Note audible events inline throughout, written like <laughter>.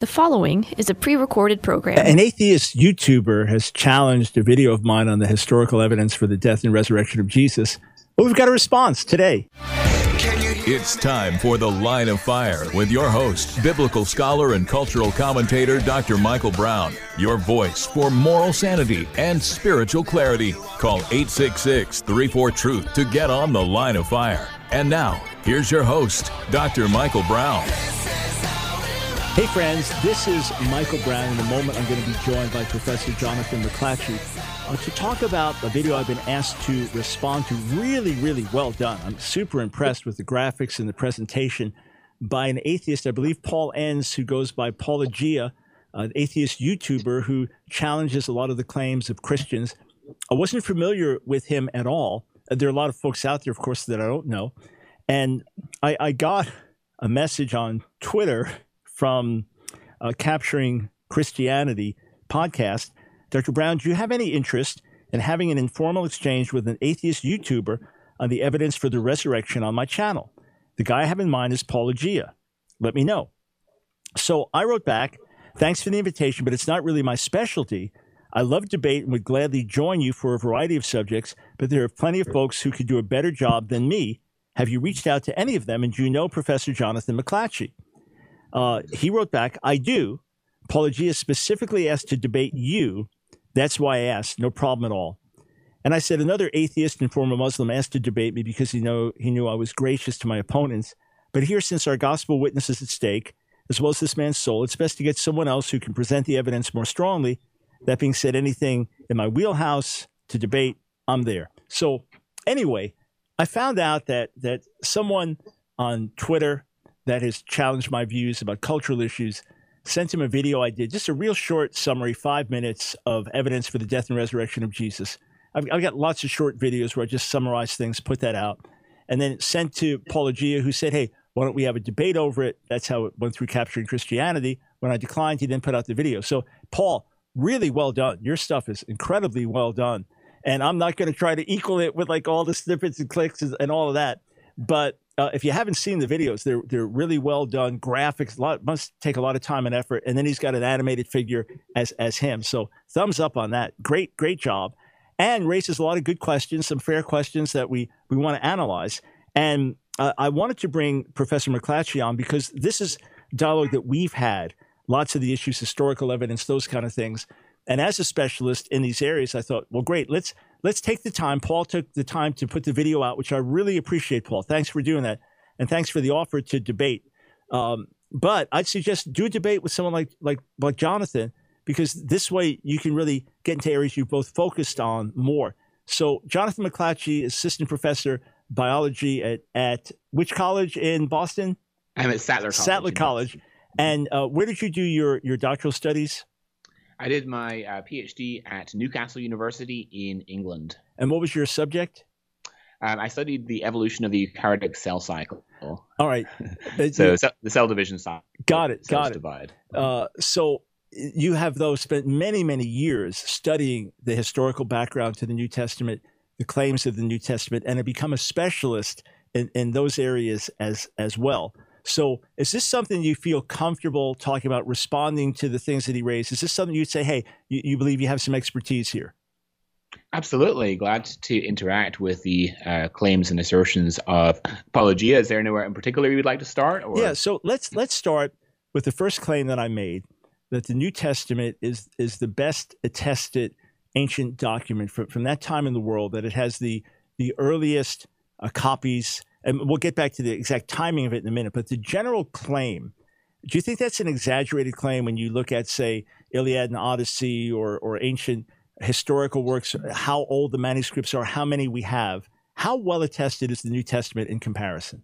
The following is a pre recorded program. An atheist YouTuber has challenged a video of mine on the historical evidence for the death and resurrection of Jesus. Well, we've got a response today. It's time for The Line of Fire with your host, biblical scholar and cultural commentator Dr. Michael Brown. Your voice for moral sanity and spiritual clarity. Call 866 34 Truth to get on The Line of Fire. And now, here's your host, Dr. Michael Brown. Hey, friends, this is Michael Brown. In a moment, I'm going to be joined by Professor Jonathan McLatchie uh, to talk about a video I've been asked to respond to. Really, really well done. I'm super impressed with the graphics and the presentation by an atheist, I believe Paul Enns, who goes by Paulogia, an atheist YouTuber who challenges a lot of the claims of Christians. I wasn't familiar with him at all. Uh, there are a lot of folks out there, of course, that I don't know. And I, I got a message on Twitter from uh, Capturing Christianity podcast. Dr. Brown, do you have any interest in having an informal exchange with an atheist YouTuber on the evidence for the resurrection on my channel? The guy I have in mind is Paulogia. Let me know. So I wrote back, thanks for the invitation, but it's not really my specialty. I love debate and would gladly join you for a variety of subjects, but there are plenty of folks who could do a better job than me. Have you reached out to any of them? And do you know Professor Jonathan McLatchie? Uh, he wrote back, I do. Paulogia specifically asked to debate you. That's why I asked. No problem at all. And I said, another atheist and former Muslim asked to debate me because he, know, he knew I was gracious to my opponents. But here, since our gospel witness is at stake, as well as this man's soul, it's best to get someone else who can present the evidence more strongly. That being said, anything in my wheelhouse to debate, I'm there. So, anyway, I found out that that someone on Twitter that has challenged my views about cultural issues. Sent him a video I did, just a real short summary, five minutes of evidence for the death and resurrection of Jesus. I've, I've got lots of short videos where I just summarize things, put that out, and then sent to Paulogia, who said, "Hey, why don't we have a debate over it?" That's how it went through capturing Christianity. When I declined, he then put out the video. So, Paul, really well done. Your stuff is incredibly well done, and I'm not going to try to equal it with like all the snippets and clicks and all of that. But uh, if you haven't seen the videos, they're they're really well done. Graphics lot must take a lot of time and effort, and then he's got an animated figure as as him. So thumbs up on that. Great great job, and raises a lot of good questions, some fair questions that we we want to analyze. And uh, I wanted to bring Professor McLatchie on because this is dialogue that we've had. Lots of the issues, historical evidence, those kind of things. And as a specialist in these areas, I thought, well, great. Let's let's take the time. Paul took the time to put the video out, which I really appreciate, Paul. Thanks for doing that. And thanks for the offer to debate. Um, but I'd suggest do a debate with someone like, like, like Jonathan, because this way you can really get into areas you've both focused on more. So, Jonathan McLatchie, assistant professor biology at, at which college in Boston? I'm at Sattler College. Sattler College. And uh, where did you do your, your doctoral studies? I did my uh, PhD at Newcastle University in England. And what was your subject? Um, I studied the evolution of the eukaryotic cell cycle. All right. <laughs> so the cell division cycle. Got it. Got it. Divide. Uh, so you have though spent many many years studying the historical background to the New Testament, the claims of the New Testament, and have become a specialist in, in those areas as as well. So, is this something you feel comfortable talking about, responding to the things that he raised? Is this something you'd say, hey, you, you believe you have some expertise here? Absolutely. Glad to interact with the uh, claims and assertions of Paulogia. Is there anywhere in particular you'd like to start? Or? Yeah, so let's let's start with the first claim that I made that the New Testament is is the best attested ancient document from, from that time in the world, that it has the the earliest uh, copies and we'll get back to the exact timing of it in a minute, but the general claim, do you think that's an exaggerated claim when you look at, say, Iliad and Odyssey or, or ancient historical works, how old the manuscripts are, how many we have? How well attested is the New Testament in comparison?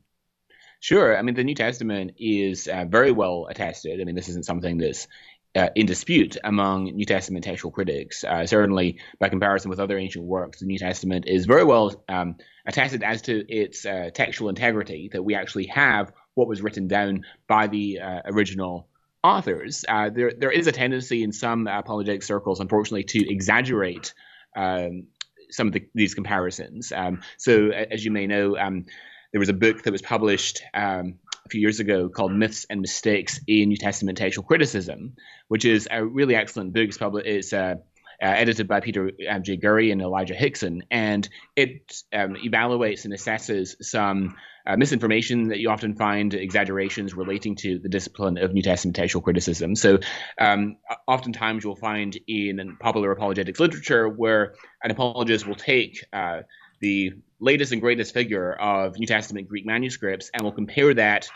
Sure. I mean, the New Testament is uh, very well attested. I mean, this isn't something that's uh, in dispute among New Testament textual critics. Uh, certainly, by comparison with other ancient works, the New Testament is very well um, attested as to its uh, textual integrity, that we actually have what was written down by the uh, original authors. Uh, there, there is a tendency in some apologetic circles, unfortunately, to exaggerate um, some of the, these comparisons. Um, so, as you may know, um, there was a book that was published um, a few years ago called Myths and Mistakes in New Testament Textual Criticism, which is a really excellent book. It's, it's uh, uh, edited by Peter um, J. Gurry and Elijah Hixson, and it um, evaluates and assesses some uh, misinformation that you often find, exaggerations relating to the discipline of New Testament textual criticism. So, um, oftentimes you'll find in popular apologetics literature where an apologist will take uh, the latest and greatest figure of New Testament Greek manuscripts and we'll compare that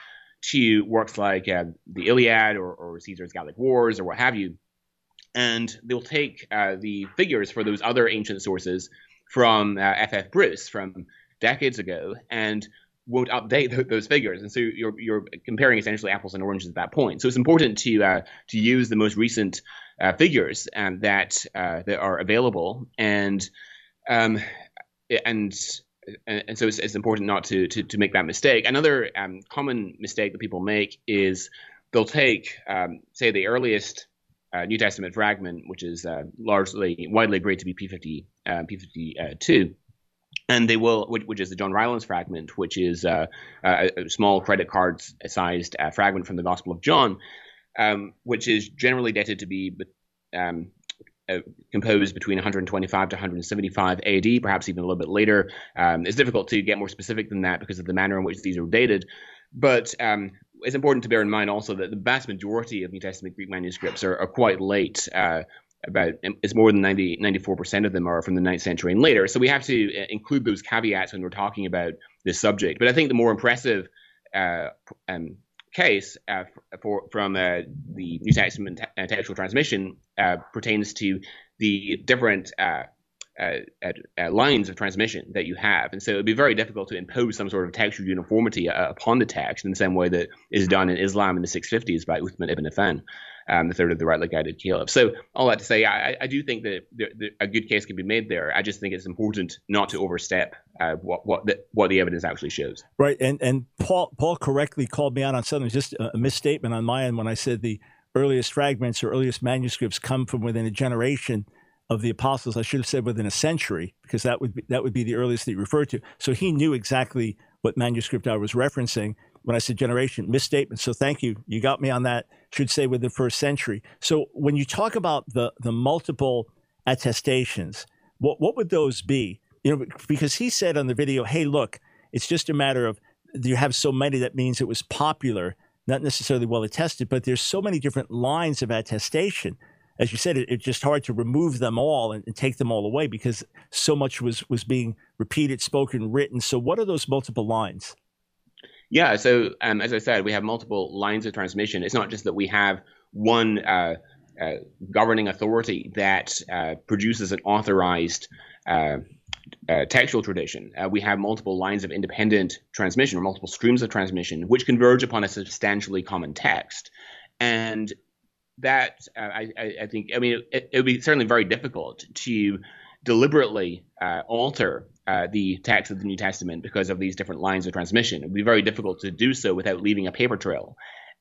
to works like uh, the Iliad or, or, Caesar's Gallic Wars or what have you. And they'll take uh, the figures for those other ancient sources from F.F. Uh, Bruce from decades ago and won't update th- those figures, and so you're you're comparing essentially apples and oranges at that point. So it's important to uh, to use the most recent uh, figures um, that uh, that are available, and um, and and so it's, it's, important not to, to to make that mistake. Another um, common mistake that people make is they'll take um, say the earliest uh, New Testament fragment, which is uh, largely widely agreed to be P50 uh, P52 and they will, which, which, is the John Rylands fragment, which is uh, a, a, small credit card sized uh, fragment from the Gospel of John, um, which is generally dated to be um, uh, composed between 125 to 175 AD, perhaps even a little bit later. Um, it's difficult to get more specific than that because of the manner in which these are dated, but um, it's important to bear in mind also that the vast majority of New Testament Greek manuscripts are, are quite late. Uh, about it's more than 90 94% of them are from the 9th century and later so we have to uh, include those caveats when we're talking about this subject but i think the more impressive uh, um, case uh, for, from uh, the new testament uh, textual transmission uh, pertains to the different lines of transmission that you have. And so it would be very difficult to impose some sort of textual uniformity upon the text in the same way that is done in islam in the 650s by uthman ibn affan um, the third of the rightly guided caliph. So all that to say, I, I do think that a good case can be made there. I just think it's important not to overstep uh, what what the, what the evidence actually shows. Right, and and Paul Paul correctly called me out on something, just a misstatement on my end when I said the earliest fragments or earliest manuscripts come from within a generation of the apostles. I should have said within a century because that would be, that would be the earliest that he referred to. So he knew exactly what manuscript I was referencing when I said generation, misstatement. So thank you. You got me on that. Should say with the first century. So when you talk about the the multiple attestations, what what would those be? You know, because he said on the video, "Hey, look, it's just a matter of you have so many that means it was popular, not necessarily well attested, but there's so many different lines of attestation." As you said, it, it's just hard to remove them all and, and take them all away because so much was was being repeated, spoken, written. So, what are those multiple lines? Yeah, so um, as I said, we have multiple lines of transmission. It's not just that we have one uh, uh, governing authority that uh, produces an authorized uh, uh, textual tradition. Uh, we have multiple lines of independent transmission or multiple streams of transmission which converge upon a substantially common text. And that, I, I, think, I mean, it, it would be certainly very difficult to deliberately alter uh, the text of the New Testament because of these different lines of transmission. It would be very difficult to do so without leaving a paper trail,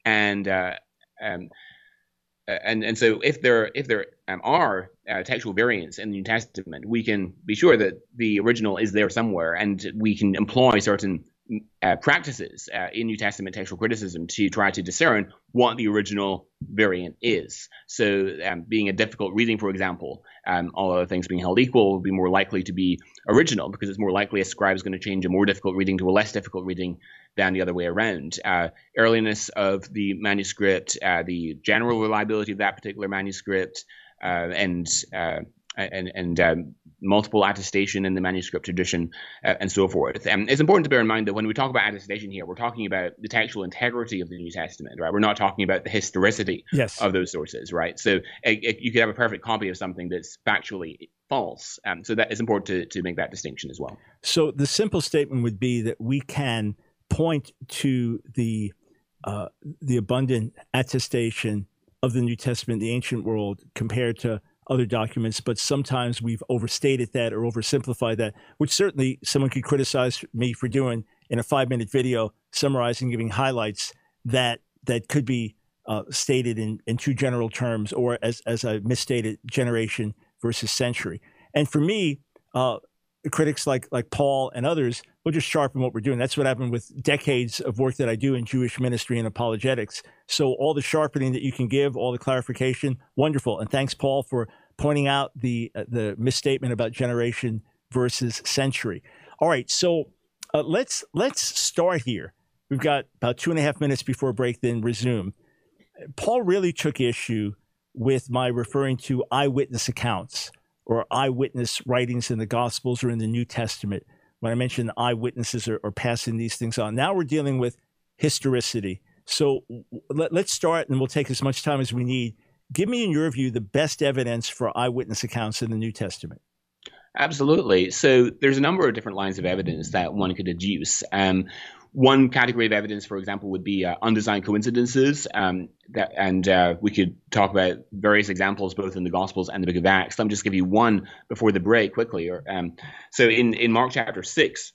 and uh, um, uh, and and so if there if there um, are uh, textual variants in the New Testament, we can be sure that the original is there somewhere, and we can employ certain uh, practices uh, in New Testament textual criticism to try to discern what the original variant is. So, um, being a difficult reading, for example, um, all other things being held equal, will be more likely to be original because it's more likely a scribe is going to change a more difficult reading to a less difficult reading than the other way around. Uh, earliness of the manuscript, uh, the general reliability of that particular manuscript, uh, and uh, and, and um, multiple attestation in the manuscript tradition uh, and so forth. And it's important to bear in mind that when we talk about attestation here, we're talking about the textual integrity of the New Testament, right? We're not talking about the historicity yes. of those sources, right? So it, it, you could have a perfect copy of something that's factually false. Um, so that is important to, to make that distinction as well. So the simple statement would be that we can point to the uh, the abundant attestation of the New Testament, the ancient world, compared to other documents, but sometimes we've overstated that or oversimplified that, which certainly someone could criticize me for doing in a five minute video summarizing, giving highlights that that could be uh, stated in, in two general terms, or as as I misstated, generation versus century. And for me, uh, critics like like Paul and others we'll just sharpen what we're doing. That's what happened with decades of work that I do in Jewish ministry and apologetics. So all the sharpening that you can give, all the clarification, wonderful. And thanks, Paul, for pointing out the uh, the misstatement about generation versus century. All right, so uh, let's let's start here. We've got about two and a half minutes before break, then resume. Paul really took issue with my referring to eyewitness accounts or eyewitness writings in the Gospels or in the New Testament. When I mentioned eyewitnesses are, are passing these things on, now we're dealing with historicity. So let, us start, and we'll take as much time as we need. Give me, in your view, the best evidence for eyewitness accounts in the New Testament. Absolutely. So there's a number of different lines of evidence that one could adduce. Um, one category of evidence, for example, would be uh, undesigned coincidences, um, that, and uh, we could talk about various examples both in the Gospels and the Book of Acts. Let me just give you one before the break quickly. Or, um, so in in Mark chapter six,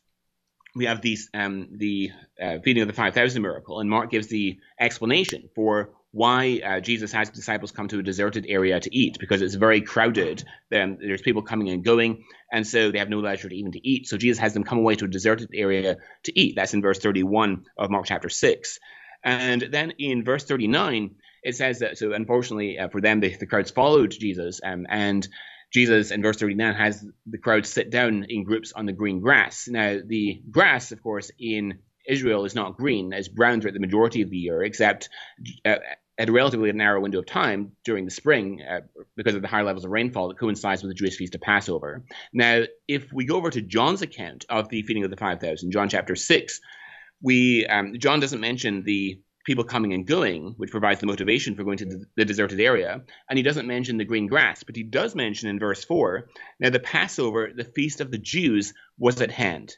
we have these um, the uh, feeding of the five thousand miracle, and Mark gives the explanation for why uh, Jesus has disciples come to a deserted area to eat because it's very crowded. Um, there's people coming and going, and so they have no leisure to even to eat. So Jesus has them come away to a deserted area to eat. That's in verse 31 of Mark chapter 6. And then in verse 39, it says that, so unfortunately uh, for them, the, the, crowds followed Jesus, um, and Jesus in verse 39 has the crowd sit down in groups on the green grass. Now, the grass, of course, in Israel is not green, it's brown throughout the majority of the year, except uh, at a relatively narrow window of time during the spring uh, because of the higher levels of rainfall that coincides with the Jewish feast of Passover. Now, if we go over to John's account of the feeding of the 5,000, John chapter 6, we um, John doesn't mention the people coming and going, which provides the motivation for going to the deserted area, and he doesn't mention the green grass, but he does mention in verse 4 now the Passover, the feast of the Jews, was at hand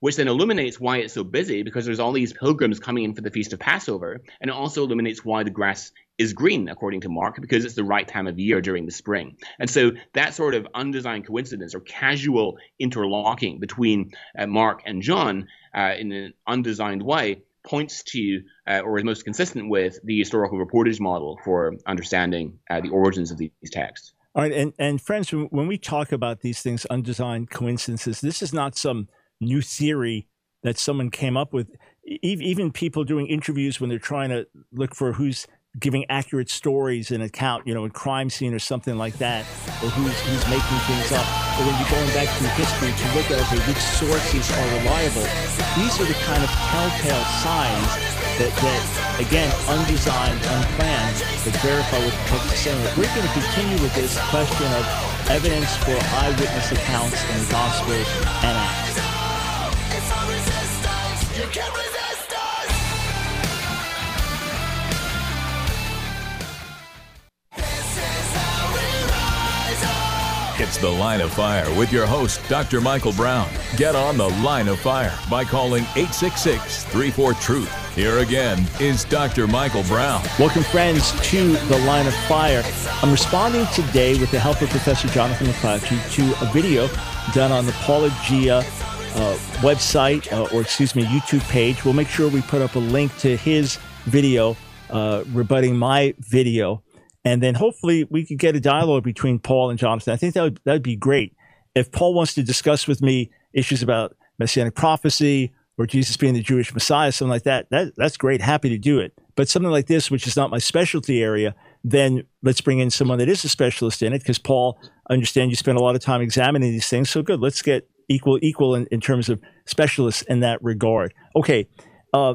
which then illuminates why it's so busy because there's all these pilgrims coming in for the feast of Passover, and it also illuminates why the grass is green, according to Mark, because it's the right time of year during the spring. And so that sort of undesigned coincidence or casual interlocking between uh, Mark and John uh, in an undesigned way points to uh, or is most consistent with the historical reportage model for understanding uh, the origins of these texts. All right, and, and friends, when we talk about these things, undesigned coincidences, this is not some new theory that someone came up with. Even people doing interviews when they're trying to look for who's giving accurate stories in account, you know, a crime scene or something like that, or who's, who's making things up. Or when you're going back through history to look at okay, which sources are reliable, these are the kind of telltale signs that, that again, undesigned, unplanned, that verify what the is saying. We're going to continue with this question of evidence for eyewitness accounts in the Gospels and Acts. It's The Line of Fire with your host, Dr. Michael Brown. Get on The Line of Fire by calling 866 34 Truth. Here again is Dr. Michael Brown. Welcome, friends, to The Line of Fire. I'm responding today with the help of Professor Jonathan McLatchie to a video done on the Paulogia uh, website, uh, or excuse me, YouTube page. We'll make sure we put up a link to his video uh, rebutting my video, and then hopefully we could get a dialogue between Paul and Jonathan. I think that would that would be great. If Paul wants to discuss with me issues about messianic prophecy or Jesus being the Jewish Messiah, something like that, that that's great. Happy to do it. But something like this, which is not my specialty area, then let's bring in someone that is a specialist in it. Because Paul, I understand you spend a lot of time examining these things. So good. Let's get equal equal in, in terms of specialists in that regard. Okay. Uh,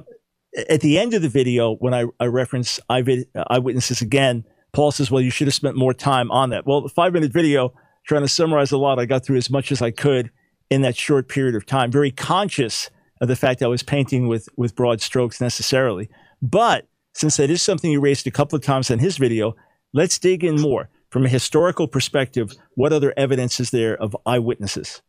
at the end of the video, when I, I reference eyewitnesses again, Paul says, well, you should have spent more time on that. Well, the five minute video, trying to summarize a lot, I got through as much as I could in that short period of time, very conscious of the fact I was painting with, with broad strokes necessarily. But since that is something he raised a couple of times in his video, let's dig in more. From a historical perspective, what other evidence is there of eyewitnesses?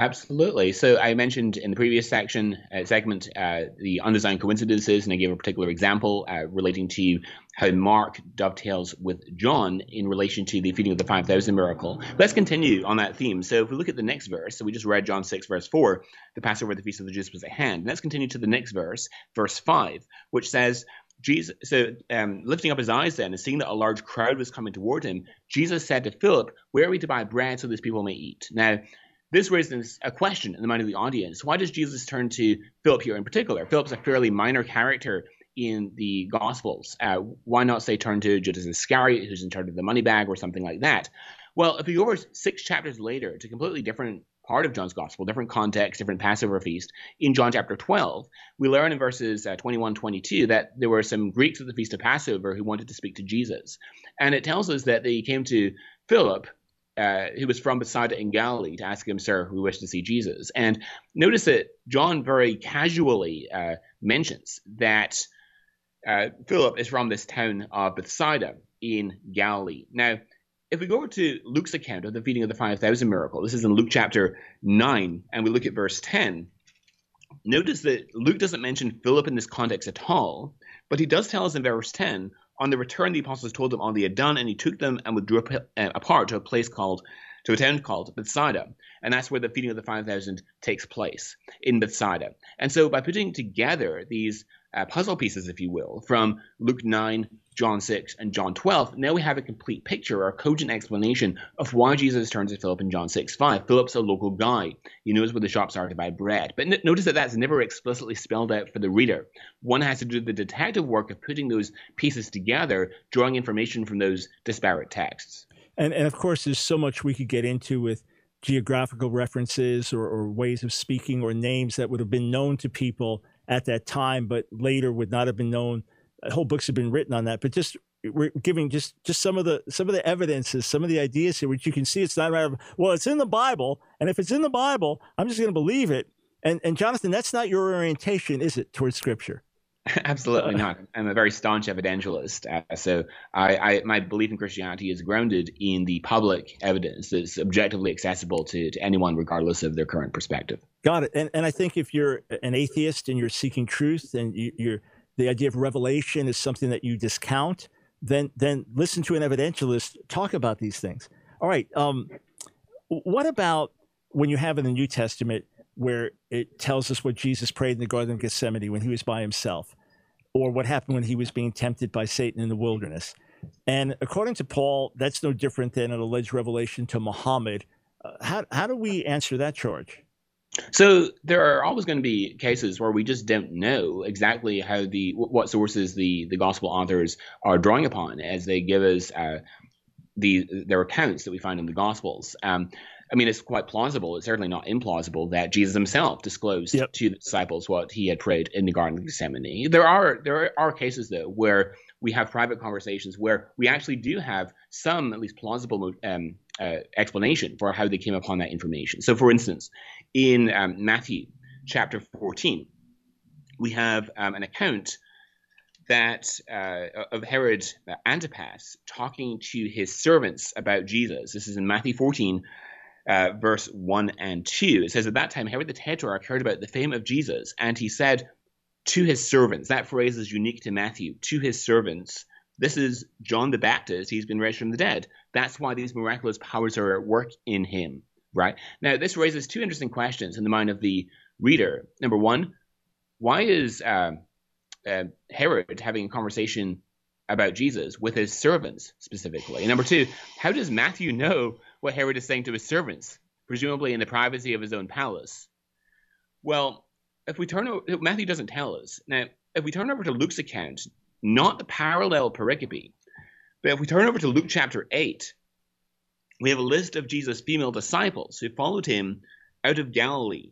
Absolutely. So I mentioned in the previous section uh, segment uh, the undesigned coincidences, and I gave a particular example uh, relating to how Mark dovetails with John in relation to the feeding of the five thousand miracle. Let's continue on that theme. So if we look at the next verse, so we just read John six verse four, the Passover, the feast of the Jews was at hand. Let's continue to the next verse, verse five, which says. Jesus, so um, lifting up his eyes then and seeing that a large crowd was coming toward him, Jesus said to Philip, "Where are we to buy bread so these people may eat?" Now, this raises a question in the mind of the audience. Why does Jesus turn to Philip here in particular? Philip's a fairly minor character in the Gospels. Uh, why not say turn to Judas Iscariot, who's in charge of the money bag, or something like that? Well, if we go over six chapters later to a completely different part of John's Gospel, different context, different Passover feast, in John chapter 12, we learn in verses uh, 21 22 that there were some Greeks at the feast of Passover who wanted to speak to Jesus. And it tells us that they came to Philip uh, who was from Bethsaida in Galilee, to ask him, Sir, we wish to see Jesus. And notice that John very casually uh, mentions that uh, Philip is from this town of Bethsaida in Galilee. Now, if we go to Luke's account of the feeding of the 5,000 miracle, this is in Luke chapter 9, and we look at verse 10, notice that Luke doesn't mention Philip in this context at all, but he does tell us in verse 10 on the return, the apostles told them all they had done, and he took them and withdrew uh, apart to a place called, to a town called Bethsaida. And that's where the feeding of the 5,000 takes place, in Bethsaida. And so by putting together these uh, puzzle pieces, if you will, from Luke 9, John 6, and John 12, now we have a complete picture or a cogent explanation of why Jesus turns to Philip in John 6 5. Philip's a local guy. He knows where the shops are to buy bread. But n- notice that that's never explicitly spelled out for the reader. One has to do the detective work of putting those pieces together, drawing information from those disparate texts. And, and of course, there's so much we could get into with geographical references or, or ways of speaking or names that would have been known to people at that time, but later would not have been known. Whole books have been written on that, but just we're giving just just some of the some of the evidences, some of the ideas here, which you can see it's not a matter of well, it's in the Bible, and if it's in the Bible, I'm just going to believe it. And and Jonathan, that's not your orientation, is it, towards Scripture? <laughs> Absolutely not. I'm a very staunch evidentialist. Uh, so I, I, my belief in Christianity is grounded in the public evidence that's objectively accessible to, to anyone, regardless of their current perspective. Got it. And, and I think if you're an atheist and you're seeking truth and you, you're the idea of revelation is something that you discount, then then listen to an evidentialist talk about these things. All right. Um, what about when you have in the New Testament where it tells us what Jesus prayed in the Garden of Gethsemane when he was by himself, or what happened when he was being tempted by Satan in the wilderness. And according to Paul, that's no different than an alleged revelation to Muhammad. Uh, how, how do we answer that charge? So there are always going to be cases where we just don't know exactly how the what sources the the gospel authors are drawing upon as they give us uh, the their accounts that we find in the gospels. Um, I mean, it's quite plausible. It's certainly not implausible that Jesus himself disclosed yep. to the disciples what he had prayed in the Garden of Gethsemane. There are there are cases though where we have private conversations where we actually do have some at least plausible um, uh, explanation for how they came upon that information. So, for instance, in um, Matthew chapter 14, we have um, an account that uh, of Herod Antipas talking to his servants about Jesus. This is in Matthew 14, uh, verse 1 and 2. It says, At that time, Herod the Tetrarch heard about the fame of Jesus, and he said to his servants, that phrase is unique to Matthew, to his servants, this is John the Baptist. He's been raised from the dead. That's why these miraculous powers are at work in him, right? Now, this raises two interesting questions in the mind of the reader. Number one, why is uh, uh, Herod having a conversation about Jesus with his servants specifically? And number two, how does Matthew know what Herod is saying to his servants, presumably in the privacy of his own palace. Well, if we turn over, Matthew doesn't tell us. Now, if we turn over to Luke's account, not the parallel pericope, but if we turn over to Luke chapter 8, we have a list of Jesus' female disciples who followed him out of Galilee.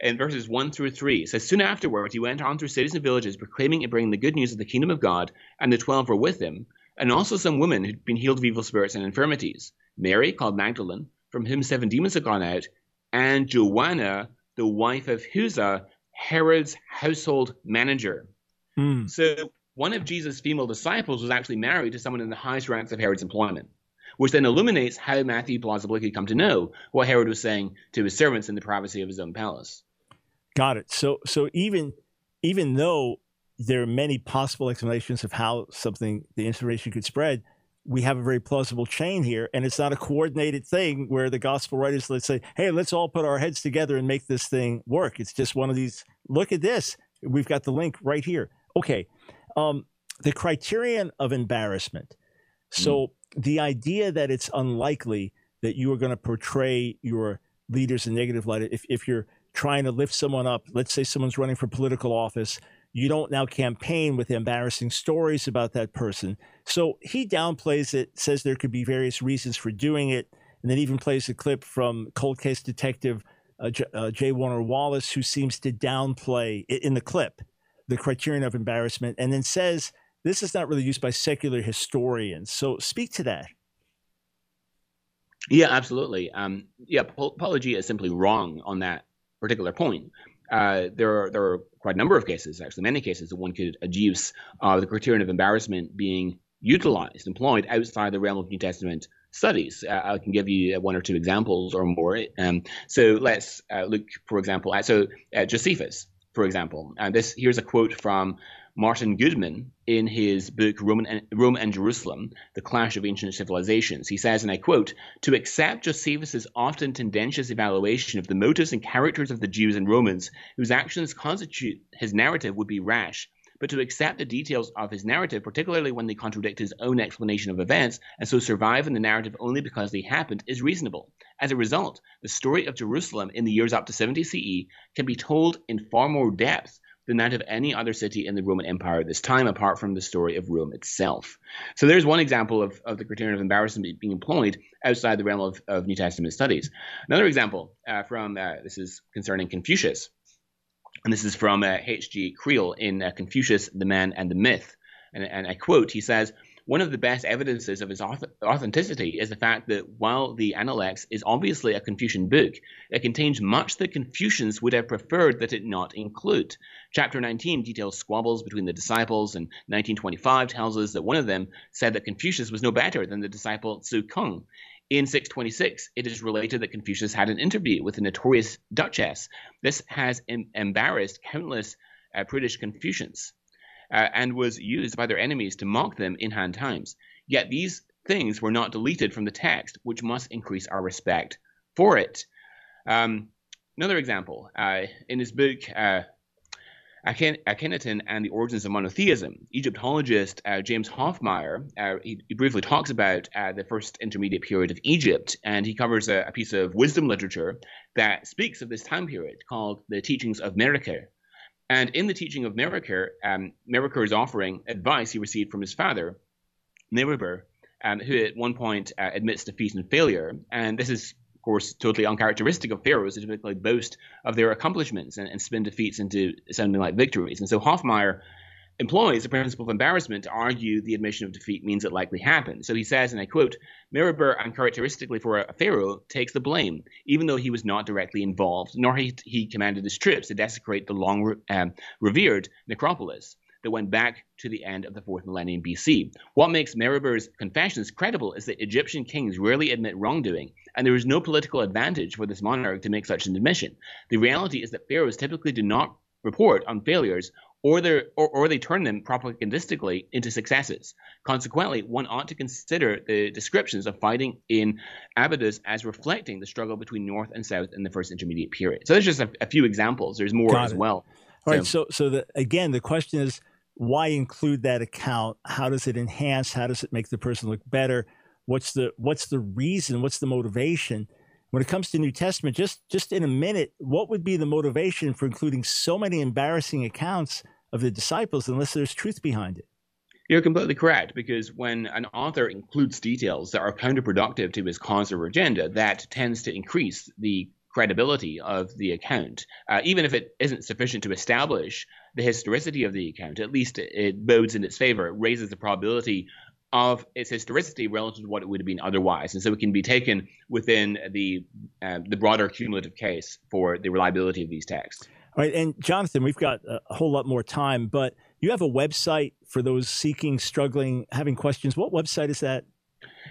In verses 1 through 3, it says, Soon afterwards he went on through cities and villages, proclaiming and bringing the good news of the kingdom of God, and the twelve were with him, and also some women who'd been healed of evil spirits and infirmities. Mary, called Magdalene, from whom seven demons had gone out, and Joanna, the wife of Chuza, Herod's household manager. Mm. So one of Jesus' female disciples was actually married to someone in the highest ranks of Herod's employment, which then illuminates how Matthew plausibly could come to know what Herod was saying to his servants in the privacy of his own palace. Got it. So so even even though there are many possible explanations of how something the information could spread, we have a very plausible chain here, and it's not a coordinated thing where the gospel writers let's say, "Hey, let's all put our heads together and make this thing work." It's just one of these. Look at this. We've got the link right here. Okay, um, the criterion of embarrassment. So mm. the idea that it's unlikely that you are going to portray your leaders in negative light. If, if you're trying to lift someone up, let's say someone's running for political office, you don't now campaign with embarrassing stories about that person. So he downplays it, says there could be various reasons for doing it, and then even plays a clip from cold case detective uh, J, uh, J. Warner Wallace, who seems to downplay it in the clip the criterion of embarrassment, and then says this is not really used by secular historians. So speak to that. Yeah, absolutely. Um, yeah, Paulogia is simply wrong on that particular point. Uh, there are there are quite a number of cases, actually many cases, that one could adduce uh, the criterion of embarrassment being utilized, employed outside the realm of New Testament studies. Uh, I can give you one or two examples or more. Um, so let's uh, look, for example, at so uh, Josephus, for example. And this here's a quote from Martin Goodman in his book Rome and, Rome and Jerusalem, The Clash of Ancient Civilizations. He says, and I quote, To accept Josephus's often tendentious evaluation of the motives and characters of the Jews and Romans whose actions constitute his narrative would be rash. But to accept the details of his narrative, particularly when they contradict his own explanation of events, and so survive in the narrative only because they happened, is reasonable. As a result, the story of Jerusalem in the years up to 70 CE can be told in far more depth than that of any other city in the Roman Empire at this time, apart from the story of Rome itself. So there's one example of, of the criterion of embarrassment being employed outside the realm of, of New Testament studies. Another example uh, from uh, this is concerning Confucius, and this is from uh, H.G. Creel in uh, Confucius, the Man and the Myth. And, and I quote, he says, one of the best evidences of its authenticity is the fact that while the Analects is obviously a Confucian book, it contains much that Confucians would have preferred that it not include. Chapter 19 details squabbles between the disciples, and 1925 tells us that one of them said that Confucius was no better than the disciple Tzu Kung. In 626, it is related that Confucius had an interview with the notorious Duchess. This has em- embarrassed countless uh, British Confucians uh, and was used by their enemies to mock them in Han times. Yet these things were not deleted from the text, which must increase our respect for it. Um, another example, uh, in his book, uh, Akhenaten and the Origins of Monotheism, Egyptologist uh, James Hoffmeier, uh, he, he, briefly talks about uh, the first intermediate period of Egypt, and he covers a, a, piece of wisdom literature that speaks of this time period called the Teachings of Merikare. And in the teaching of Merikare, um, is offering advice he received from his father, Merober, um, who at one point uh, admits defeat and failure. And this is, of course, totally uncharacteristic of pharaohs to typically boast of their accomplishments and, and spin defeats into sounding like victories. And so Hoffmeier employs the principle of embarrassment to argue the admission of defeat means it likely happened. So he says, and I quote, Merober, uncharacteristically for a pharaoh, takes the blame, even though he was not directly involved, nor he, he commanded his troops to desecrate the long um, revered necropolis that went back to the end of the fourth millennium BC. What makes Merober's confessions credible is that Egyptian kings rarely admit wrongdoing, and there is no political advantage for this monarch to make such an admission. The reality is that pharaohs typically do not report on failures or, or, or they turn them propagandistically into successes. Consequently, one ought to consider the descriptions of fighting in Abydos as reflecting the struggle between North and South in the first intermediate period. So there's just a, a few examples. There's more Got as it. well. All so, right. So, so the, again, the question is, why include that account? How does it enhance? How does it make the person look better? What's the what's the reason? What's the motivation? When it comes to New Testament, just just in a minute, what would be the motivation for including so many embarrassing accounts of the disciples unless there's truth behind it. You're completely correct because when an author includes details that are counterproductive to his cause or agenda, that tends to increase the credibility of the account. Uh, even if it isn't sufficient to establish the historicity of the account, at least it, it bodes in its favor. It raises the probability of its historicity relative to what it would have been otherwise, and so it can be taken within the uh, the broader cumulative case for the reliability of these texts. All right, and Jonathan, we've got a whole lot more time, but you have a website for those seeking, struggling, having questions. What website is that?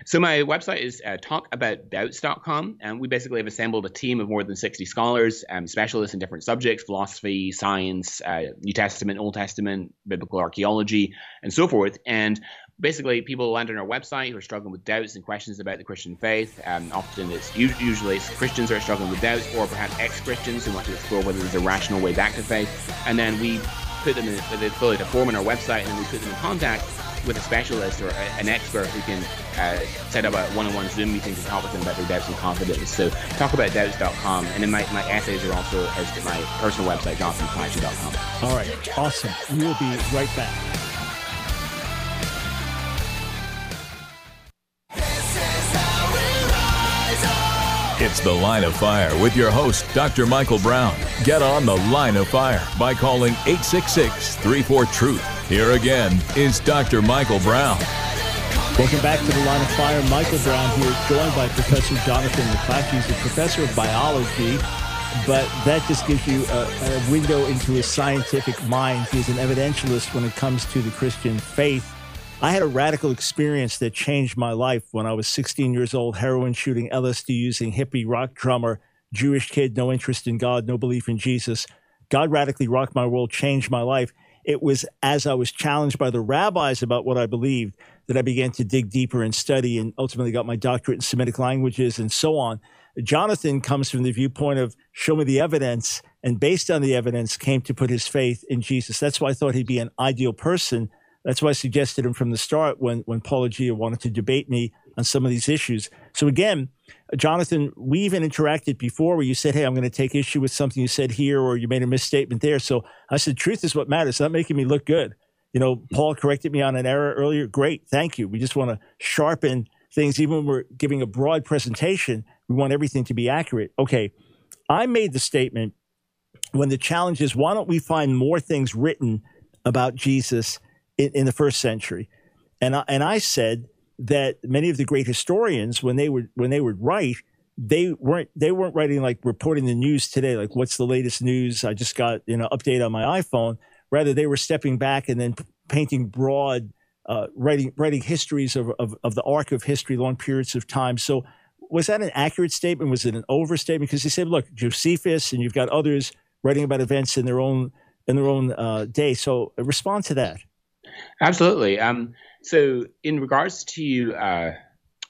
So my website is uh, talkaboutdoubts.com, and we basically have assembled a team of more than 60 scholars, um, specialists in different subjects, philosophy, science, uh, New Testament, Old Testament, biblical archaeology, and so forth. And basically people land on our website who are struggling with doubts and questions about the Christian faith. Um, often it's usually Christians who are struggling with doubts, or perhaps ex-Christians who want to explore whether there's a rational way back to faith. And then we put them in, they fill out form on our website, and then we put them in contact with a specialist or a, an expert who can uh, set up a one-on-one Zoom meeting to talk with them about their doubts and confidence. So talkaboutdoubts.com, and then my, my essays are also at my personal website, jonathanmclatchie.com. All right, awesome. We will be right back. It's the Line of Fire with your host, Dr. Michael Brown. Get on the Line of Fire by calling 866 34 Truth. Here again is Dr. Michael Brown. Welcome back to the Line of Fire. Michael Brown here, joined by Professor Jonathan McLatchie. He's a professor of biology, but that just gives you a, a window into his scientific mind. He's an evidentialist when it comes to the Christian faith. I had a radical experience that changed my life when I was 16 years old, heroin shooting, LSD using, hippie rock drummer, Jewish kid, no interest in God, no belief in Jesus. God radically rocked my world, changed my life. It was as I was challenged by the rabbis about what I believed that I began to dig deeper and study and ultimately got my doctorate in Semitic languages and so on. Jonathan comes from the viewpoint of show me the evidence and based on the evidence came to put his faith in Jesus. That's why I thought he'd be an ideal person that's why I suggested him from the start when when Paulogia wanted to debate me on some of these issues. So again, Jonathan, we even interacted before where you said, "Hey, I'm going to take issue with something you said here, or you made a misstatement there." So I said, "Truth is what matters. Not making me look good." You know, Paul corrected me on an error earlier. Great, thank you. We just want to sharpen things, even when we're giving a broad presentation. We want everything to be accurate. Okay, I made the statement when the challenge is, why don't we find more things written about Jesus in, in the first century. And I, and I said that many of the great historians, when they would when they would write, they weren't they weren't writing like reporting the news today, like what's the latest news? I just got you know update on my iPhone. Rather, they were stepping back and then painting broad, uh, writing writing histories of, of of the arc of history, long periods of time. So, was that an accurate statement? Was it an overstatement? Because they said, look, Josephus, and you've got others writing about events in their own in their own uh, day. So, respond to that. Absolutely. Um, so, in regards to uh,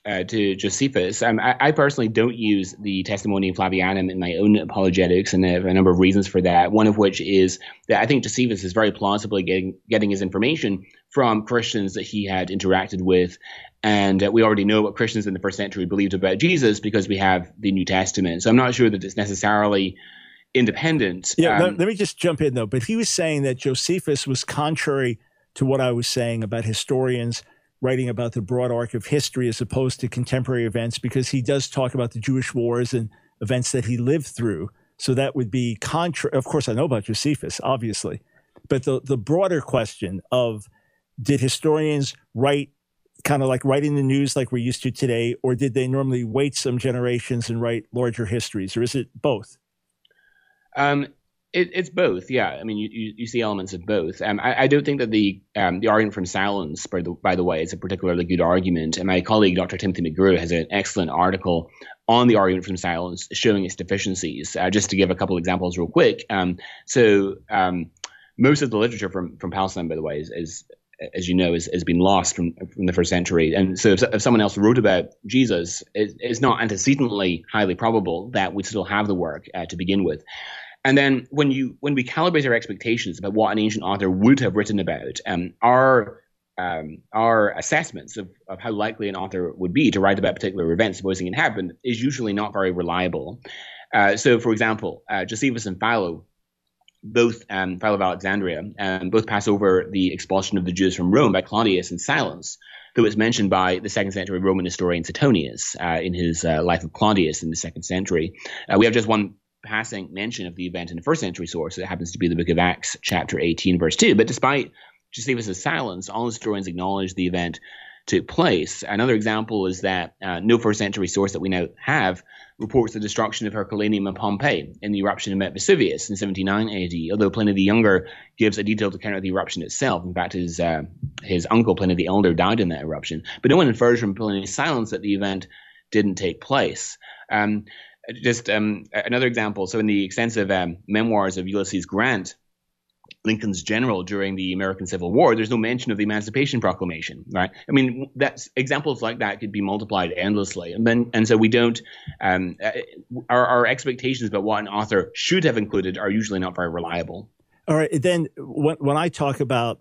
uh, to Josephus, um, I, I, personally don't use the Testimonium Flavianum in my own apologetics, and I have a number of reasons for that. One of which is that I think Josephus is very plausibly getting getting his information from Christians that he had interacted with, and uh, we already know what Christians in the first century believed about Jesus because we have the New Testament. So I'm not sure that it's necessarily independent. Yeah, um, let, let me just jump in though. But he was saying that Josephus was contrary to what I was saying about historians writing about the broad arc of history as opposed to contemporary events, because he does talk about the Jewish wars and events that he lived through. So that would be contra. Of course, I know about Josephus, obviously, but the the broader question of did historians write kind of like writing the news like we're used to today, or did they normally wait some generations and write larger histories, or is it both? Um, it, it's both, yeah. I mean, you, you, you see elements of both. Um, I, I, don't think that the um, the argument from silence, by the, by the way, is a particularly good argument. And my colleague, Dr. Timothy McGrew, has an excellent article on the argument from silence, showing its deficiencies. Uh, just to give a couple examples, real quick. Um, so, um, most of the literature from from Palestine, by the way, is, is as you know, has, been lost from from the first century. And so, if, if someone else wrote about Jesus, it, it's not antecedently highly probable that we'd still have the work uh, to begin with. And then when you when we calibrate our expectations about what an ancient author would have written about, um, our um, our assessments of, of how likely an author would be to write about particular events, supposing it happened, is usually not very reliable. Uh, so, for example, uh, Josephus and Philo, both um, Philo of Alexandria, um, both pass over the expulsion of the Jews from Rome by Claudius in silence, though it's mentioned by the second century Roman historian Suetonius uh, in his uh, Life of Claudius in the second century. Uh, we have just one passing mention of the event in the first century source. It happens to be the book of Acts, chapter 18, verse 2. But despite Josephus' silence, all historians acknowledge the event took place. Another example is that uh, no first century source that we now have reports the destruction of Herculaneum and Pompeii in the eruption of Mount Vesuvius in 79 AD, although Pliny the Younger gives a detailed account of the eruption itself. In fact, his, uh, his uncle Pliny the Elder died in that eruption. But no one infers from Pliny's silence that the event didn't take place. Um, just um, another example. So, in the extensive um, memoirs of Ulysses Grant, Lincoln's general during the American Civil War, there's no mention of the Emancipation Proclamation, right? I mean, that's examples like that could be multiplied endlessly, and then and so we don't. Um, uh, our, our expectations about what an author should have included are usually not very reliable. All right, then when when I talk about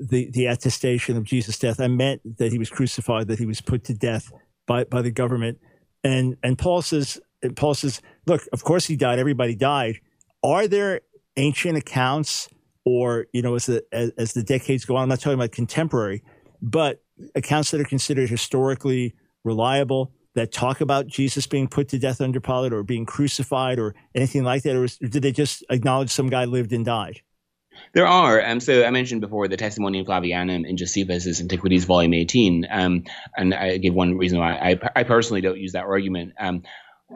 the the attestation of Jesus' death. I meant that he was crucified, that he was put to death by by the government. And and Paul says Paul says, look, of course he died. Everybody died. Are there ancient accounts, or you know, as the as, as the decades go on? I'm not talking about contemporary, but accounts that are considered historically reliable that talk about Jesus being put to death under Pilate or being crucified or anything like that? Or, was, or did they just acknowledge some guy lived and died? There are. Um, so I mentioned before the Testimonium Flavianum in Josephus' Antiquities, Volume 18. Um, and I give one reason why I, I personally don't use that argument um,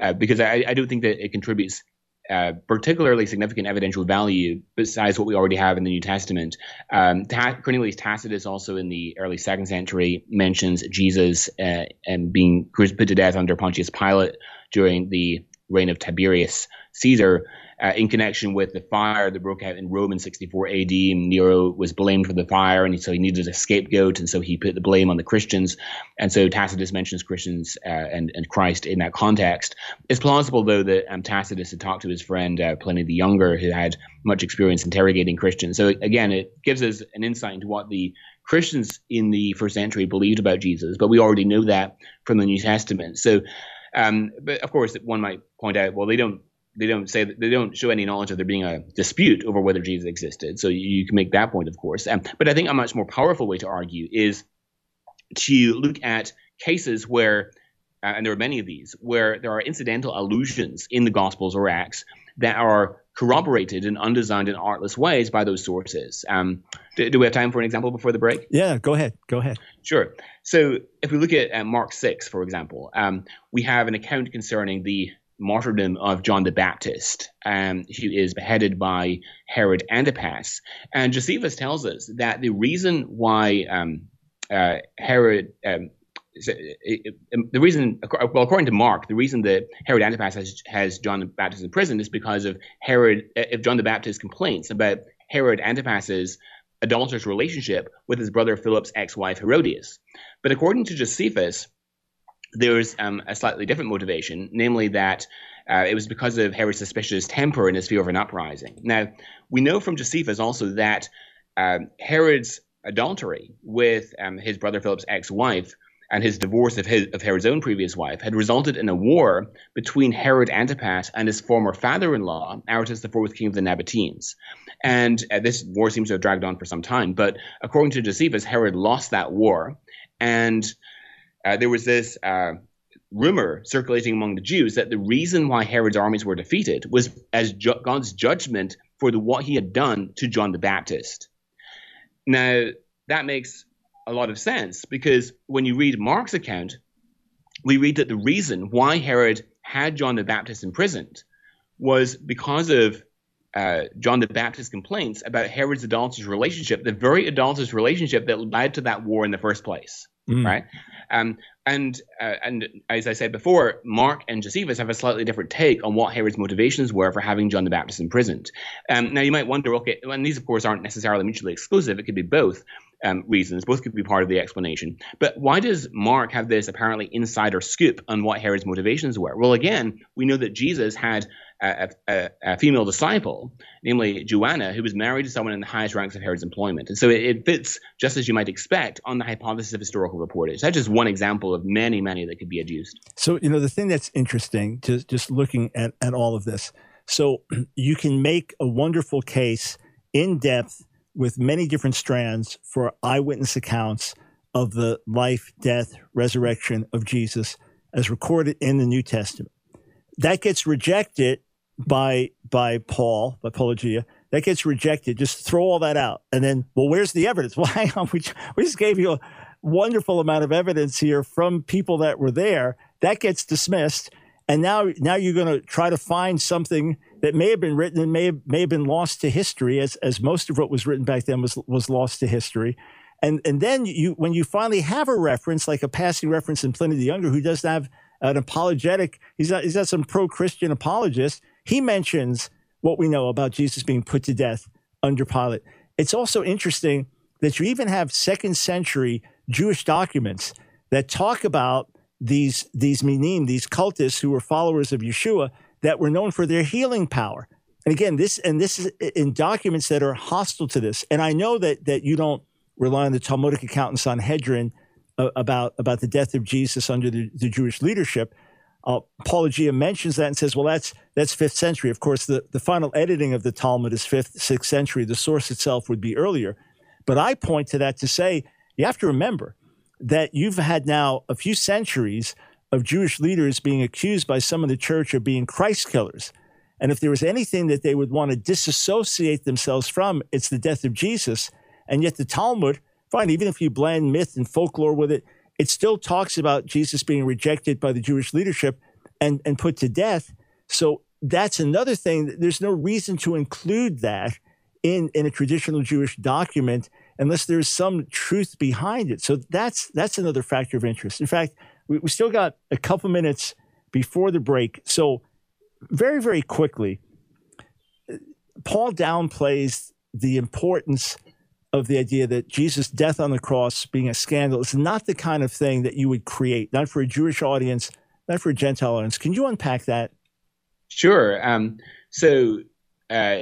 uh, because I, I don't think that it contributes uh, particularly significant evidential value besides what we already have in the New Testament. Um, Cornelius Tacitus, also in the early second century, mentions Jesus uh, and being put to death under Pontius Pilate during the reign of Tiberius Caesar uh, in connection with the fire that broke out in Rome in 64 AD. Nero was blamed for the fire, and so he needed a scapegoat, and so he put the blame on the Christians. And so Tacitus mentions Christians uh, and, and Christ in that context. It's plausible, though, that um, Tacitus had talked to his friend uh, Pliny the Younger, who had much experience interrogating Christians. So again, it gives us an insight into what the Christians in the first century believed about Jesus, but we already know that from the New Testament. So, um, but of course, one might point out, well, they don't they don't say that they don't show any knowledge of there being a dispute over whether Jesus existed. So you, can make that point, of course. Um, but I think a much more powerful way to argue is to look at cases where, uh, and there are many of these, where there are incidental allusions in the Gospels or Acts that are corroborated in undesigned and artless ways by those sources. Um, do, do, we have time for an example before the break? Yeah, go ahead. Go ahead. Sure. So if we look at uh, Mark 6, for example, um, we have an account concerning the martyrdom of John the Baptist, um, who is beheaded by Herod Antipas. And Josephus tells us that the reason why um, uh, Herod um, the reason, well, according to Mark, the reason that Herod Antipas has, has John the Baptist in prison is because of Herod, if John the Baptist complains about Herod Antipas's adulterous relationship with his brother Philip's ex-wife Herodias. But according to Josephus, there's um, a slightly different motivation, namely that uh, it was because of Herod's suspicious temper and his fear of an uprising. Now, we know from Josephus also that um, Herod's adultery with um, his brother Philip's ex-wife and his divorce of, his, of Herod's own previous wife had resulted in a war between Herod Antipas and his former father-in-law, Aretas IV, king of the Nabateans. And uh, this war seems to have dragged on for some time. But according to Josephus, Herod lost that war, and uh, there was this uh, rumor circulating among the Jews that the reason why Herod's armies were defeated was as ju- God's judgment for the, what he had done to John the Baptist. Now, that makes a lot of sense because when you read Mark's account, we read that the reason why Herod had John the Baptist imprisoned was because of uh, John the Baptist's complaints about Herod's adulterous relationship, the very adulterous relationship that led to that war in the first place mm. right? Um, and uh, and as I said before, Mark and Josephus have a slightly different take on what Herod's motivations were for having John the Baptist imprisoned. Um, now you might wonder, okay, and these of course aren't necessarily mutually exclusive; it could be both um, reasons. Both could be part of the explanation. But why does Mark have this apparently insider scoop on what Herod's motivations were? Well, again, we know that Jesus had a, a, a, female disciple, namely Joanna, who was married to someone in the highest ranks of Herod's employment. And so it, it fits just as you might expect on the hypothesis of historical reportage. That's just one example of many, many that could be adduced. So, you know, the thing that's interesting, just, just looking at, at all of this, so <clears throat> you can make a wonderful case in depth with many different strands for eyewitness accounts of the life, death, resurrection of Jesus as recorded in the New Testament. That gets rejected by by Paul, by Paulogia, that gets rejected. Just throw all that out. And then, well, where's the evidence? <laughs> On. We, we just gave you a wonderful amount of evidence here from people that were there. That gets dismissed. And now, now you're going to try to find something that may have been written and may have, may have been lost to history, as, as most of what was written back then was, was lost to history. And, and then you, when you finally have a reference, like a passing reference in Pliny the Younger, who does have an apologetic, he's got, he's got some pro Christian apologist he mentions what we know about Jesus being put to death under Pilate. It's also interesting that you even have second century Jewish documents that talk about these these minim, these cultists who were followers of Yeshua that were known for their healing power. And again, this and this is in documents that are hostile to this. And I know that that you don't rely on the Talmudic account in Sanhedrin uh, about about the death of Jesus under the, the Jewish leadership. Uh, Paulogia mentions that and says, well, that's that's fifth century. Of course, the, the final editing of the Talmud is fifth, sixth century. The source itself would be earlier. But I point to that to say you have to remember that you've had now a few centuries of Jewish leaders being accused by some of the church of being Christ killers. And if there was anything that they would want to disassociate themselves from, it's the death of Jesus. And yet the Talmud, fine, even if you blend myth and folklore with it, it still talks about Jesus being rejected by the Jewish leadership and, and put to death. So that's another thing. There's no reason to include that in, in a traditional Jewish document unless there's some truth behind it. So that's that's another factor of interest. In fact, we, we still got a couple minutes before the break. So very, very quickly, Paul downplays the importance of the idea that Jesus' death on the cross being a scandal is not the kind of thing that you would create, not for a Jewish audience, not for a Gentile audience. Can you unpack that? Sure. Um, so uh,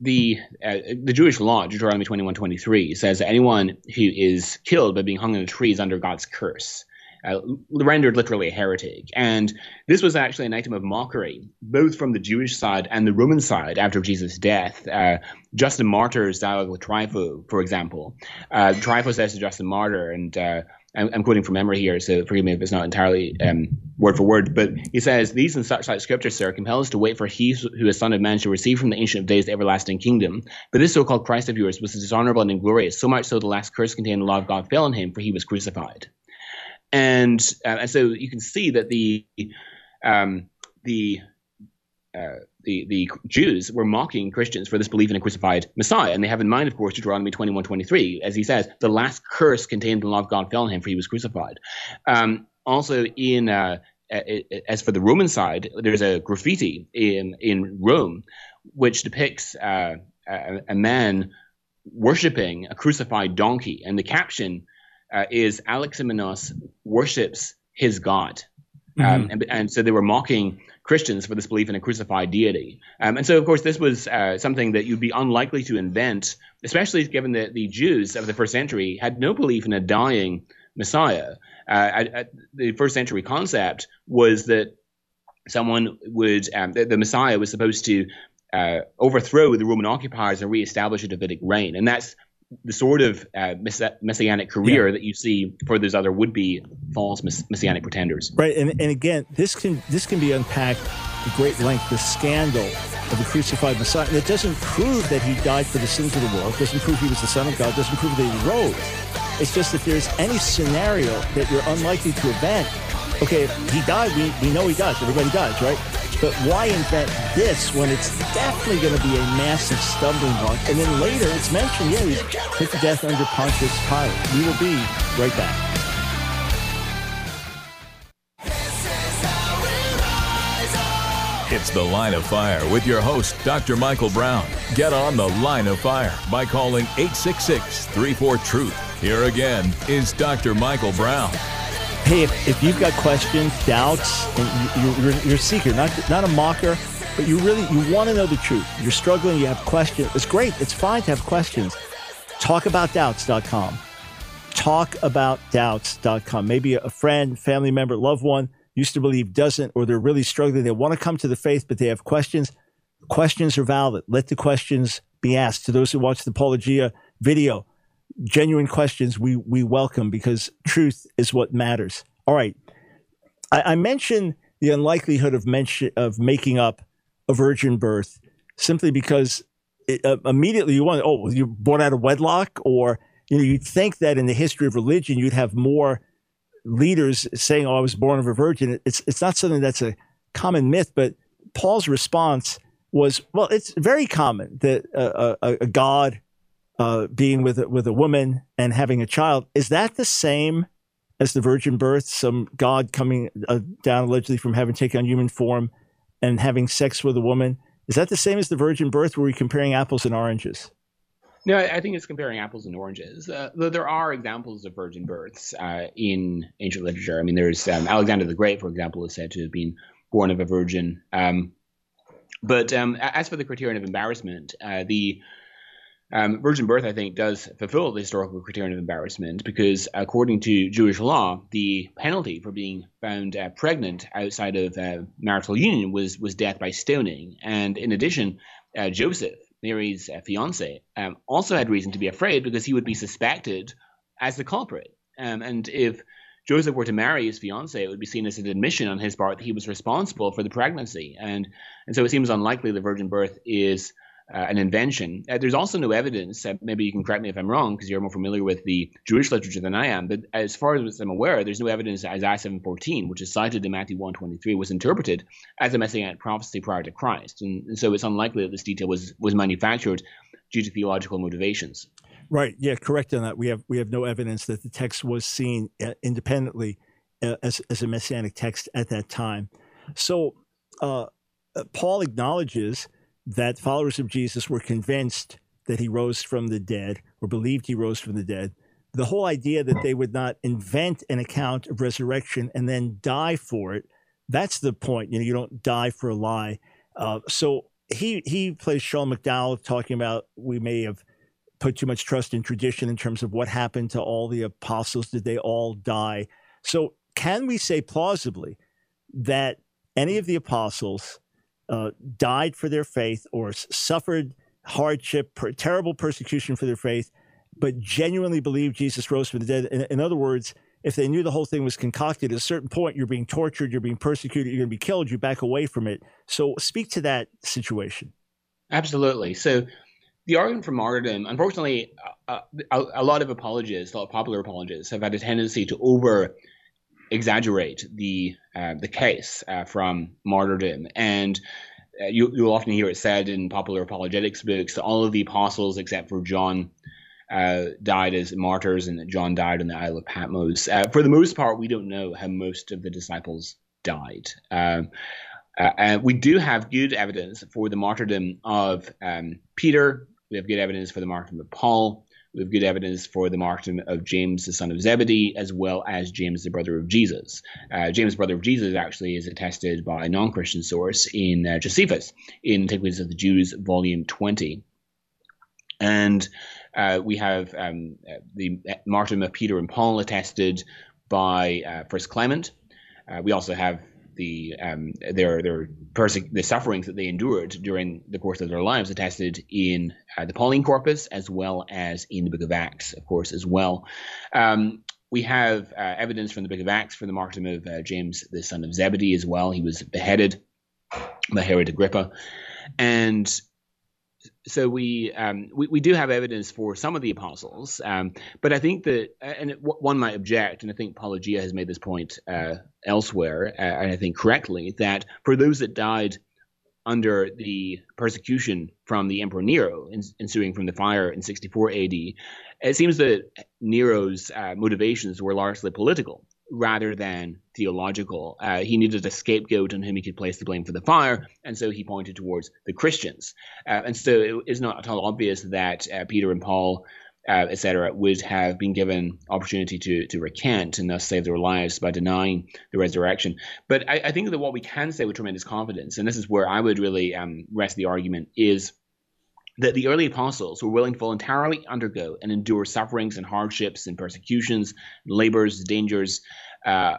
the uh, the Jewish law, Deuteronomy twenty one twenty three, says that anyone who is killed by being hung on a tree is under God's curse uh, rendered literally a heretic. And this was actually an item of mockery, both from the Jewish side and the Roman side after Jesus' death. Uh, Justin Martyr's dialogue with Trypho, for example. Uh, Trypho says to Justin Martyr, and uh, I'm, I'm, quoting from memory here, so forgive me if it's not entirely um, word for word, but he says, These and such like scriptures, sir, compel us to wait for he who is Son of Man shall receive from the Ancient of Days the everlasting kingdom. But this so called Christ of yours was dishonorable and inglorious, so much so the last curse contained the law of God fell on him, for he was crucified and uh, and so you can see that the um, the uh, the the Jews were mocking Christians for this belief in a crucified Messiah, and they have in mind, of course, Deuteronomy twenty one twenty three, as he says, the last curse contained in the law of God fell on him, for he was crucified. Um, also, in uh, as for the Roman side, there's a graffiti in in Rome which depicts uh, a, a man worshiping a crucified donkey, and the caption uh, is Alexamenos worships his God. Um, mm-hmm. Um, and, and, so they were mocking Christians for this belief in a crucified deity. Um, and so, of course, this was uh, something that you'd be unlikely to invent, especially given that the Jews of the first century had no belief in a dying Messiah. Uh, the first century concept was that someone would, um, the, the, Messiah was supposed to uh, overthrow the Roman occupiers and reestablish a Davidic reign. And that's the sort of uh, messianic career yeah. that you see for those other would-be false messianic pretenders. Right, and, and again, this can this can be unpacked at great length. The scandal of the crucified Messiah. And it doesn't prove that he died for the sins of the world. It doesn't prove he was the Son of God. It doesn't prove that he rose. It's just if there's any scenario that you're unlikely to event. Okay, if he died, we, we know he dies. Everybody dies, right? But why invent this when it's definitely going to be a massive stumbling block? And then later it's mentioned, yeah, he's hit to death under Pontius Pilate. We will be right back. It's The Line of Fire with your host, Dr. Michael Brown. Get on The Line of Fire by calling 866 34 Truth. Here again is Dr. Michael Brown hey, if, if you've got questions, doubts, and you, are you're a seeker, not not a mocker, but you really you want to know the truth. You're struggling, you have questions. It's great. It's fine to have questions. Talkaboutdoubts.com. Talkaboutdoubts.com. Maybe a friend, family member, loved one used to believe doesn't, or they're really struggling. They want to come to the faith, but they have questions. Questions are valid. Let the questions be asked. To those who watch the Paulogia video, genuine questions we we welcome because truth is what matters. All right, I, I mentioned the unlikelihood of mention of making up a virgin birth simply because it, uh, immediately you want oh you're born out of wedlock or you know you'd think that in the history of religion you'd have more leaders saying oh I was born of a virgin. It's it's not something that's a common myth, but Paul's response was well it's very common that a, a, a God uh, being with with a woman and having a child. Is that the same as the virgin birth? Some God coming uh, down allegedly from heaven, taking on human form, and having sex with a woman. Is that the same as the virgin birth? Were we comparing apples and oranges? No, I think it's comparing apples and oranges. Uh, though there are examples of virgin births uh, in ancient literature. I mean, there's um, Alexander the Great, for example, is said to have been born of a virgin. Um, but um, as for the criterion of embarrassment, uh, the Um, virgin birth, I think, does fulfill the historical criterion of embarrassment because, according to Jewish law, the penalty for being found uh, pregnant outside of uh, marital union was was death by stoning. And in addition, uh, Joseph, Mary's uh, fiance, um, also had reason to be afraid because he would be suspected as the culprit. Um, and if Joseph were to marry his fiancee, it would be seen as an admission on his part that he was responsible for the pregnancy. And and so it seems unlikely the virgin birth is uh, an invention. Uh, there's also no evidence. Uh, maybe you can correct me if I'm wrong, because you're more familiar with the Jewish literature than I am. But as far as I'm aware, there's no evidence that Isaiah 7:14, which is cited in Matthew 1:23, was interpreted as a messianic prophecy prior to Christ. And, and so it's unlikely that this detail was was manufactured due to theological motivations. Right. Yeah. Correct on that. We have we have no evidence that the text was seen uh, independently uh, as as a messianic text at that time. So uh, Paul acknowledges that followers of Jesus were convinced that he rose from the dead or believed he rose from the dead. The whole idea that they would not invent an account of resurrection and then die for it, that's the point. You know, you don't die for a lie. Uh, so he he plays Sean McDowell talking about we may have put too much trust in tradition in terms of what happened to all the apostles. Did they all die? So can we say plausibly that any of the apostles uh, died for their faith or suffered hardship, per, terrible persecution for their faith, but genuinely believed Jesus rose from the dead. In, in, other words, if they knew the whole thing was concocted, at a certain point, you're being tortured, you're being persecuted, you're going to be killed, you back away from it. So, speak to that situation. Absolutely. So, the argument for martyrdom, unfortunately, uh, a, a, lot of apologists, a lot of popular apologists, have had a tendency to over exaggerate the uh, the case uh, from martyrdom, and uh, you, you'll often hear it said in popular apologetics books that all of the apostles except for John uh, died as martyrs, and that John died on the Isle of Patmos. Uh, for the most part, we don't know how most of the disciples died. Um, we do have good evidence for the martyrdom of um, Peter. We have good evidence for the martyrdom of Paul. We have good evidence for the martyrdom of James, the son of Zebedee, as well as James, the brother of Jesus. Uh, James, brother of Jesus, actually is attested by a non Christian source in uh, Josephus, in Antiquities of the Jews, volume 20. And uh, we have um, the martyrdom of Peter and Paul attested by uh, First Clement. Uh, we also have the um, their their perse- the sufferings that they endured during the course of their lives attested in uh, the Pauline Corpus as well as in the Book of Acts, of course, as well. Um, we have uh, evidence from the Book of Acts for the martyrdom of uh, James, the son of Zebedee, as well. He was beheaded by Herod Agrippa, and so we, um, we, we do have evidence for some of the apostles, um, but I think that and one might object, and I think Paulogia has made this point uh, elsewhere, uh, and I think correctly that for those that died under the persecution from the Emperor Nero ensuing from the fire in 64 AD, it seems that Nero's uh, motivations were largely political rather than theological. Uh, he needed a scapegoat on whom he could place the blame for the fire, and so he pointed towards the Christians. Uh, and so it is not at all obvious that uh, Peter and Paul, uh, etc., would have been given opportunity to to recant and thus save their lives by denying the resurrection. But I, I think that what we can say with tremendous confidence, and this is where I would really um, rest the argument, is that the early apostles were willing to voluntarily undergo and endure sufferings and hardships and persecutions, labors, dangers, uh,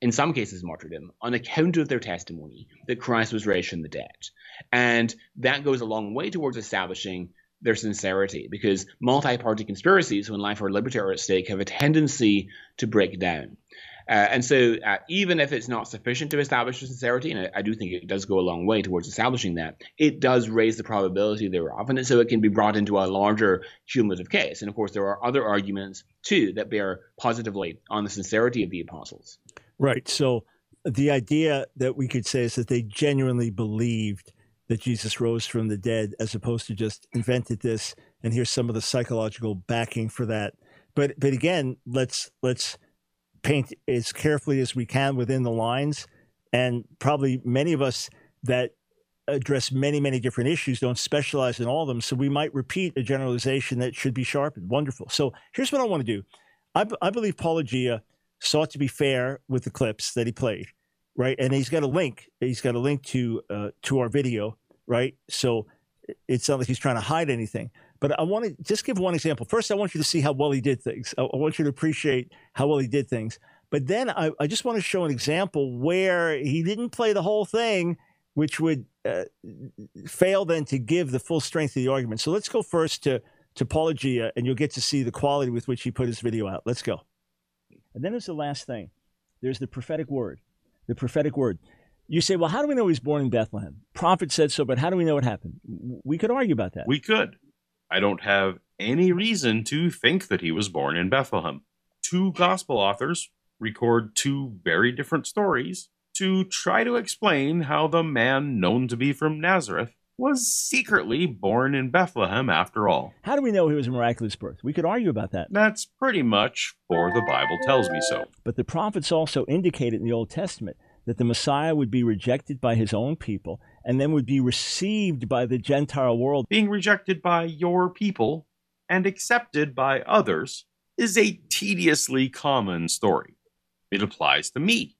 in some cases martyrdom, on account of their testimony that Christ was raised from the dead. And that goes a long way towards establishing their sincerity because multi party conspiracies, when life or liberty are at stake, have a tendency to break down. Uh, and so, uh, even if it's not sufficient to establish the sincerity, and I, I, do think it does go a long way towards establishing that, it does raise the probability thereof, and so it can be brought into a larger cumulative case. And of course, there are other arguments too that bear positively on the sincerity of the apostles. Right. So, the idea that we could say is that they genuinely believed that Jesus rose from the dead, as opposed to just invented this. And here's some of the psychological backing for that. But but again, let's let's paint as carefully as we can within the lines. And probably many of us that address many, many different issues don't specialize in all of them. So we might repeat a generalization that should be sharpened. Wonderful. So here's what I want to do I, believe Paulogia sought to be fair with the clips that he played, right? And he's got a link. He's got a link to uh, to our video, right? So it's not like he's trying to hide anything. But I want to just give one example. First, I want you to see how well he did things. I want you to appreciate how well he did things. But then I, I just want to show an example where he didn't play the whole thing, which would uh, fail then to give the full strength of the argument. So let's go first to, to Paulogia, and you'll get to see the quality with which he put his video out. Let's go. And then there's the last thing there's the prophetic word. The prophetic word. You say, well, how do we know he's born in Bethlehem? Prophet said so, but how do we know it happened? We could argue about that. We could. I don't have any reason to think that he was born in Bethlehem. Two gospel authors record two very different stories to try to explain how the man known to be from Nazareth was secretly born in Bethlehem after all. How do we know he was a miraculous birth? We could argue about that. That's pretty much for the Bible tells me so. But the prophets also indicated in the Old Testament that the Messiah would be rejected by his own people and then would be received by the Gentile world. Being rejected by your people and accepted by others is a tediously common story. It applies to me.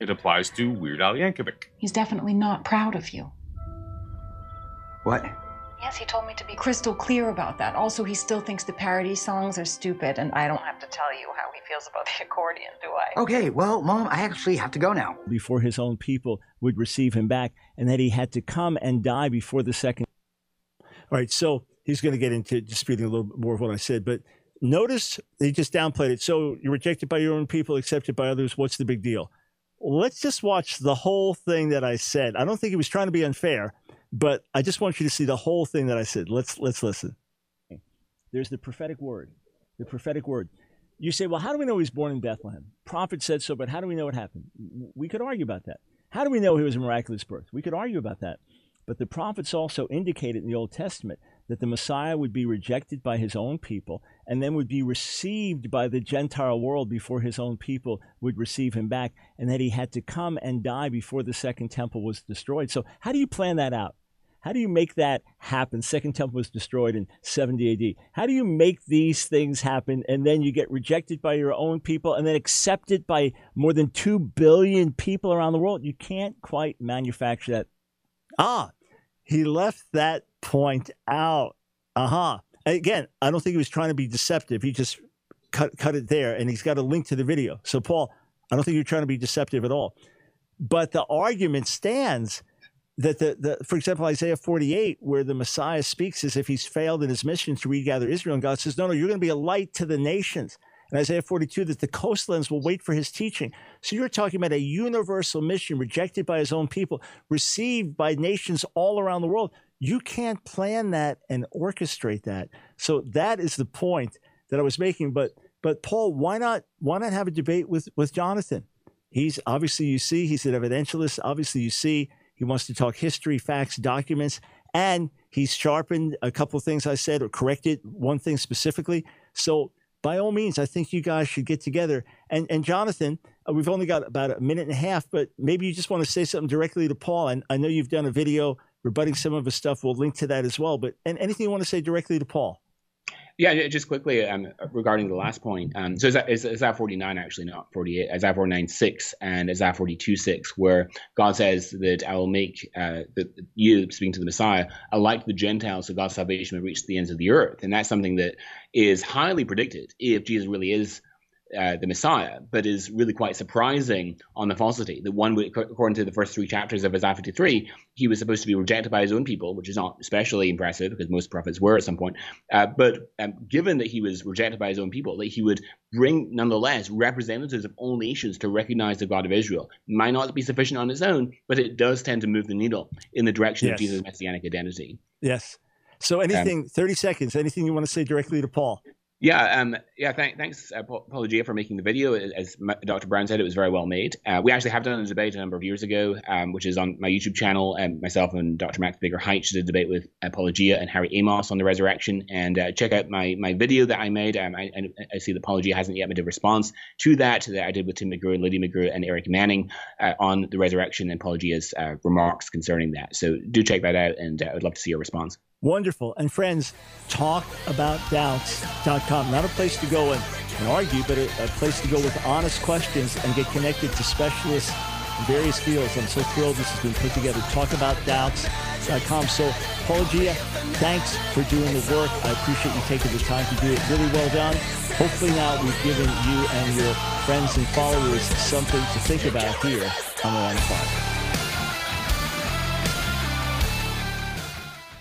It applies to Weird Al Yankovic. He's definitely not proud of you. What? Yes, he told me to be crystal clear about that. Also, he still thinks the parody songs are stupid, and I don't have to tell you how he feels about the accordion, do I? Okay, well, Mom, I actually have to go now. Before his own people would receive him back, and that he had to come and die before the second. All right, so he's going to get into disputing a little bit more of what I said, but notice he just downplayed it. So you're rejected by your own people, accepted by others. What's the big deal? Let's just watch the whole thing that I said. I don't think he was trying to be unfair. But I just want you to see the whole thing that I said. Let's let's listen. There's the prophetic word. The prophetic word. You say, well, how do we know he's born in Bethlehem? Prophet said so, but how do we know it happened? We could argue about that. How do we know he was a miraculous birth? We could argue about that. But the prophets also indicated in the Old Testament that the Messiah would be rejected by his own people and then would be received by the Gentile world before his own people would receive him back, and that he had to come and die before the second temple was destroyed. So, how do you plan that out? How do you make that happen? Second temple was destroyed in 70 AD. How do you make these things happen and then you get rejected by your own people and then accepted by more than 2 billion people around the world? You can't quite manufacture that. Ah, he left that point out. Uh huh. Again, I don't think he was trying to be deceptive. He just cut, cut it there and he's got a link to the video. So, Paul, I don't think you're trying to be deceptive at all. But the argument stands that the, the for example isaiah 48 where the messiah speaks as if he's failed in his mission to regather israel and god says no no you're going to be a light to the nations. And isaiah 42 that the coastlands will wait for his teaching. So you're talking about a universal mission rejected by his own people received by nations all around the world. You can't plan that and orchestrate that. So that is the point that i was making. But but paul why not why not have a debate with with jonathan? He's obviously you see he's an evidentialist obviously you see he wants to talk history, facts, documents, and he's sharpened a couple of things I said or corrected one thing specifically. So by all means, I think you guys should get together. And and Jonathan, uh, we've only got about a minute and a half, but maybe you just want to say something directly to Paul. And I know you've done a video rebutting some of his stuff. We'll link to that as well. But and anything you want to say directly to Paul? Yeah, just quickly um, regarding the last point. Um, so Isaiah 49 actually, not 48? Isaiah 49 6 and Isaiah 42 6, where God says that I will make uh, the, you, speaking to the Messiah, a light to the Gentiles so God's salvation will reach the ends of the earth. And that's something that is highly predicted if Jesus really is uh, the Messiah, but is really quite surprising on the falsity. The one, according to the first three chapters of Isaiah 53, he was supposed to be rejected by his own people, which is not especially impressive because most prophets were at some point. Uh, but um, given that he was rejected by his own people, that he would bring nonetheless representatives of all nations to recognize the God of Israel might not be sufficient on its own, but it does tend to move the needle in the direction yes. of Jesus' messianic identity. Yes. So, anything, um, 30 seconds, anything you want to say directly to Paul? Yeah, um, yeah. Th- thanks, uh, for making the video. As Dr. Brown said, it was very well made. Uh, we actually have done a debate a number of years ago, um, which is on my YouTube channel. And myself and Dr. Max Baker-Hytch did a debate with Paulogia and Harry Amos on the resurrection. And uh, check out my my video that I made. Um, I, I, see that Paulogia hasn't yet made a response to that that I did with Tim McGrew, and Lydia McGrew, and Erik Manning uh, on the resurrection and Paulogia's uh, remarks concerning that. So do check that out, and uh, I'd love to see your response. Wonderful. And friends, talkaboutdoubts.com. Not a place to go and, and argue, but a, a, place to go with honest questions and get connected to specialists in various fields. I'm so thrilled this has been put together. Talkaboutdoubts.com. So, Paulogia, thanks for doing the work. I appreciate you taking the time to do it. Really well done. Hopefully now we've given you and your friends and followers something to think about here on the Line of Fire.